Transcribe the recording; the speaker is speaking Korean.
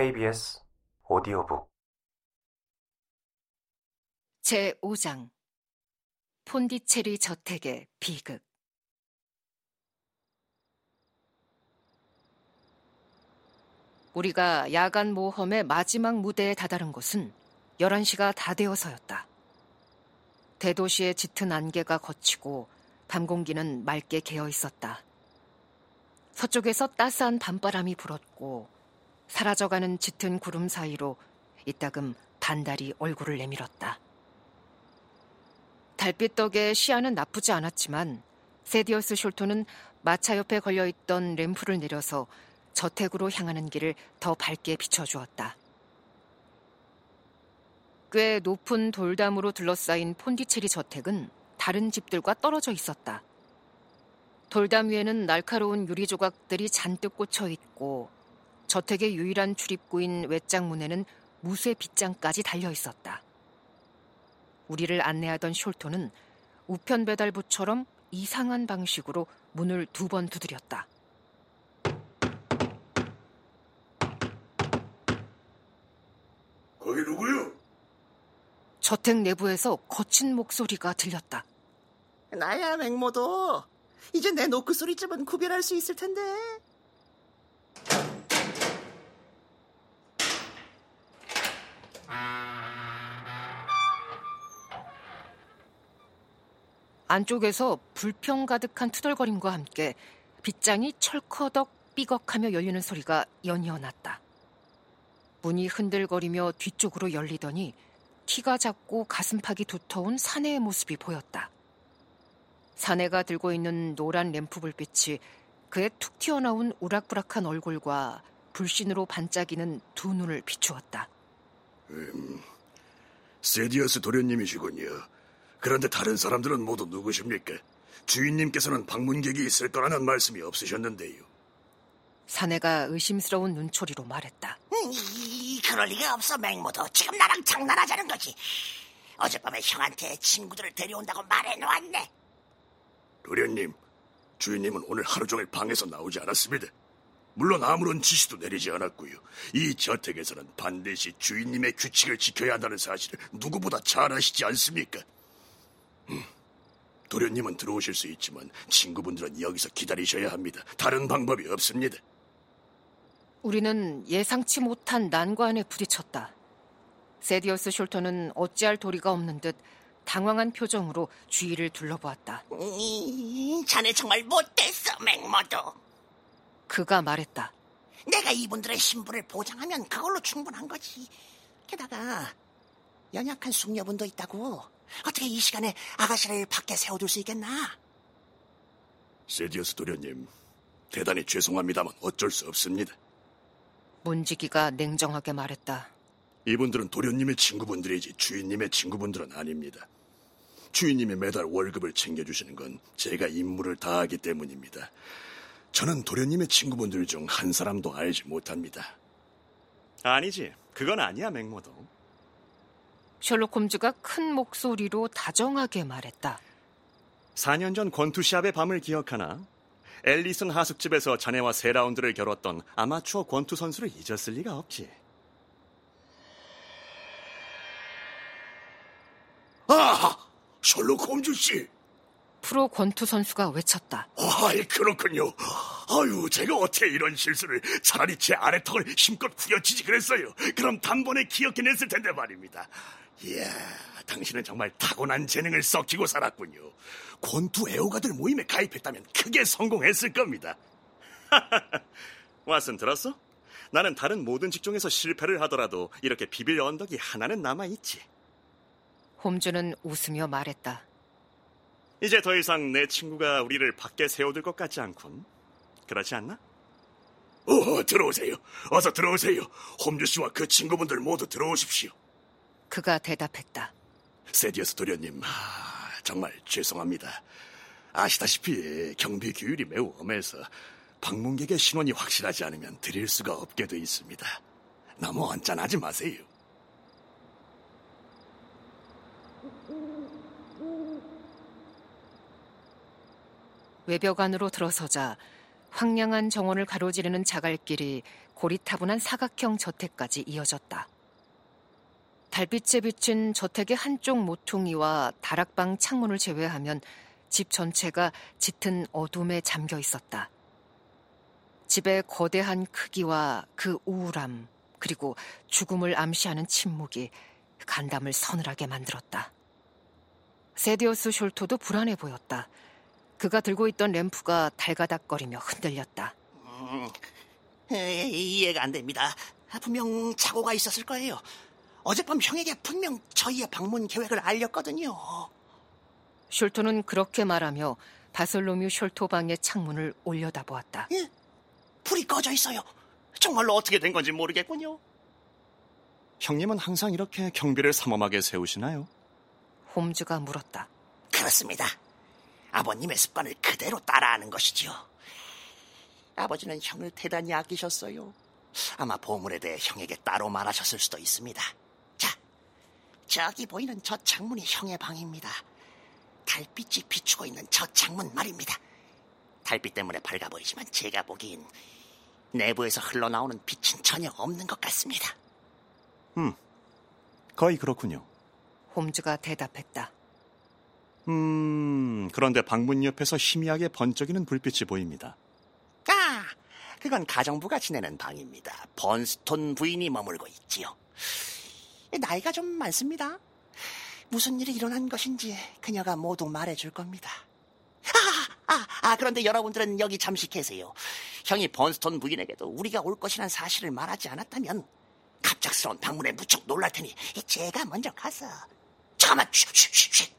KBS 오디오북 제5장 폰디체리 저택의 비극 우리가 야간 모험의 마지막 무대에 다다른 것은 11시가 다 되어서였다. 대도시의 짙은 안개가 걷히고 밤 공기는 맑게 개어 있었다. 서쪽에서 따스한 밤바람이 불었고 사라져가는 짙은 구름 사이로 이따금 단달이 얼굴을 내밀었다. 달빛 덕에 시야는 나쁘지 않았지만 세디어스 숄토는 마차 옆에 걸려있던 램프를 내려서 저택으로 향하는 길을 더 밝게 비춰주었다. 꽤 높은 돌담으로 둘러싸인 폰디체리 저택은 다른 집들과 떨어져 있었다. 돌담 위에는 날카로운 유리 조각들이 잔뜩 꽂혀 있고 저택의 유일한 출입구인 외장문에는 무쇠 빗장까지 달려 있었다. 우리를 안내하던 숄토는 우편 배달부처럼 이상한 방식으로 문을 두 번 두드렸다. 거기 누구요? 저택 내부에서 거친 목소리가 들렸다. 나야 맹모도 이제 내 노크 소리쯤은 구별할 수 있을 텐데 안쪽에서 불평 가득한 투덜거림과 함께 빗장이 철커덕 삐걱하며 열리는 소리가 연이어 났다. 문이 흔들거리며 뒤쪽으로 열리더니 키가 작고 가슴팍이 두터운 사내의 모습이 보였다. 사내가 들고 있는 노란 램프 불빛이 그의 툭 튀어나온 우락부락한 얼굴과 불신으로 반짝이는 두 눈을 비추었다. 음, 세디어스 도련님이시군요. 그런데 다른 사람들은 모두 누구십니까? 주인님께서는 방문객이 있을 거라는 말씀이 없으셨는데요. 사내가 의심스러운 눈초리로 말했다. 이, 그럴 리가 없어 맹모도 지금 나랑 장난하자는 거지 어젯밤에 형한테 친구들을 데려온다고 말해놓았네 도련님, 주인님은 오늘 하루 종일 방에서 나오지 않았습니다. 물론 아무런 지시도 내리지 않았고요. 이 저택에서는 반드시 주인님의 규칙을 지켜야 한다는 사실을 누구보다 잘 아시지 않습니까? 음, 도련님은 들어오실 수 있지만 친구분들은 여기서 기다리셔야 합니다. 다른 방법이 없습니다. 우리는 예상치 못한 난관에 부딪혔다. 세디어스 숄터는 어찌할 도리가 없는 듯 당황한 표정으로 주위를 둘러보았다. 이, 자네 정말 못됐어 맹모도 그가 말했다. 내가 이분들의 신분을 보장하면 그걸로 충분한 거지 게다가 연약한 숙녀분도 있다고 어떻게 이 시간에 아가씨를 밖에 세워둘 수 있겠나 세디어스 도련님, 대단히 죄송합니다만 어쩔 수 없습니다. 문지기가 냉정하게 말했다. 이분들은 도련님의 친구분들이지 주인님의 친구분들은 아닙니다. 주인님이 매달 월급을 챙겨주시는 건 제가 임무를 다하기 때문입니다. 저는 도련님의 친구분들 중 한 사람도 알지 못합니다. 아니지. 그건 아니야, 맹모도. 셜록 홈즈가 큰 목소리로 다정하게 말했다. 4년 전 권투 시합의 밤을 기억하나? 앨리슨 하숙집에서 자네와 세 라운드를 겨뤘던 아마추어 권투 선수를 잊었을 리가 없지. 아! 셜록 홈즈 씨! 프로 권투 선수가 외쳤다. 아이, 그렇군요. 아유, 제가 어떻게 이런 실수를 차라리 제 아래턱을 힘껏 후려치지 그랬어요. 그럼 단번에 기억해냈을 텐데 말입니다. 이야, 당신은 정말 타고난 재능을 썩히고 살았군요. 권투 애호가들 모임에 가입했다면 크게 성공했을 겁니다. 왓슨 들었어? 나는 다른 모든 직종에서 실패를 하더라도 이렇게 비빌 언덕이 하나는 남아있지. 홈즈는 웃으며 말했다. 이제 더 이상 내 친구가 우리를 밖에 세워둘 것 같지 않군. 그렇지 않나? 어, 들어오세요. 어서 들어오세요. 홈즈 씨와 그 친구분들 모두 들어오십시오. 그가 대답했다. 세디어스 도련님, 아, 정말 죄송합니다. 아시다시피 경비 규율이 매우 엄해서 방문객의 신원이 확실하지 않으면 드릴 수가 없게 돼 있습니다. 너무 언짢아하지 마세요. 외벽 안으로 들어서자 황량한 정원을 가로지르는 자갈길이 고리타분한 사각형 저택까지 이어졌다. 달빛에 비친 저택의 한쪽 모퉁이와 다락방 창문을 제외하면 집 전체가 짙은 어둠에 잠겨 있었다. 집의 거대한 크기와 그 우울함, 그리고 죽음을 암시하는 침묵이 간담을 서늘하게 만들었다. 세디어스 숄토도 불안해 보였다. 그가 들고 있던 램프가 달가닥거리며 흔들렸다. 음, 에, 이해가 안 됩니다. 분명 착오가 있었을 거예요. 어젯밤 형에게 분명 저희의 방문 계획을 알렸거든요. 숄토는 그렇게 말하며 바솔로뮤 숄토 방의 창문을 올려다보았다. 예? 불이 꺼져 있어요. 정말로 어떻게 된 건지 모르겠군요. 형님은 항상 이렇게 경비를 삼엄하게 세우시나요? 홈즈가 물었다. 그렇습니다. 아버님의 습관을 그대로 따라하는 것이지요. 아버지는 형을 대단히 아끼셨어요. 아마 보물에 대해 형에게 따로 말하셨을 수도 있습니다. 자, 저기 보이는 저 창문이 형의 방입니다. 달빛이 비추고 있는 저 창문 말입니다. 달빛 때문에 밝아 보이지만 제가 보기엔 내부에서 흘러나오는 빛은 전혀 없는 것 같습니다. 거의 그렇군요. 홈즈가 대답했다. 음, 그런데 방문 옆에서 희미하게 번쩍이는 불빛이 보입니다. 아, 그건 가정부가 지내는 방입니다. 번스톤 부인이 머물고 있지요. 나이가 좀 많습니다. 무슨 일이 일어난 것인지 그녀가 모두 말해줄 겁니다. 아, 아, 아, 그런데 여러분들은 여기 잠시 계세요. 형이 번스톤 부인에게도 우리가 올 것이란 사실을 말하지 않았다면 갑작스러운 방문에 무척 놀랄 테니 제가 먼저 가서 잠깐만, 쉬, 쉬, 쉬, 쉬.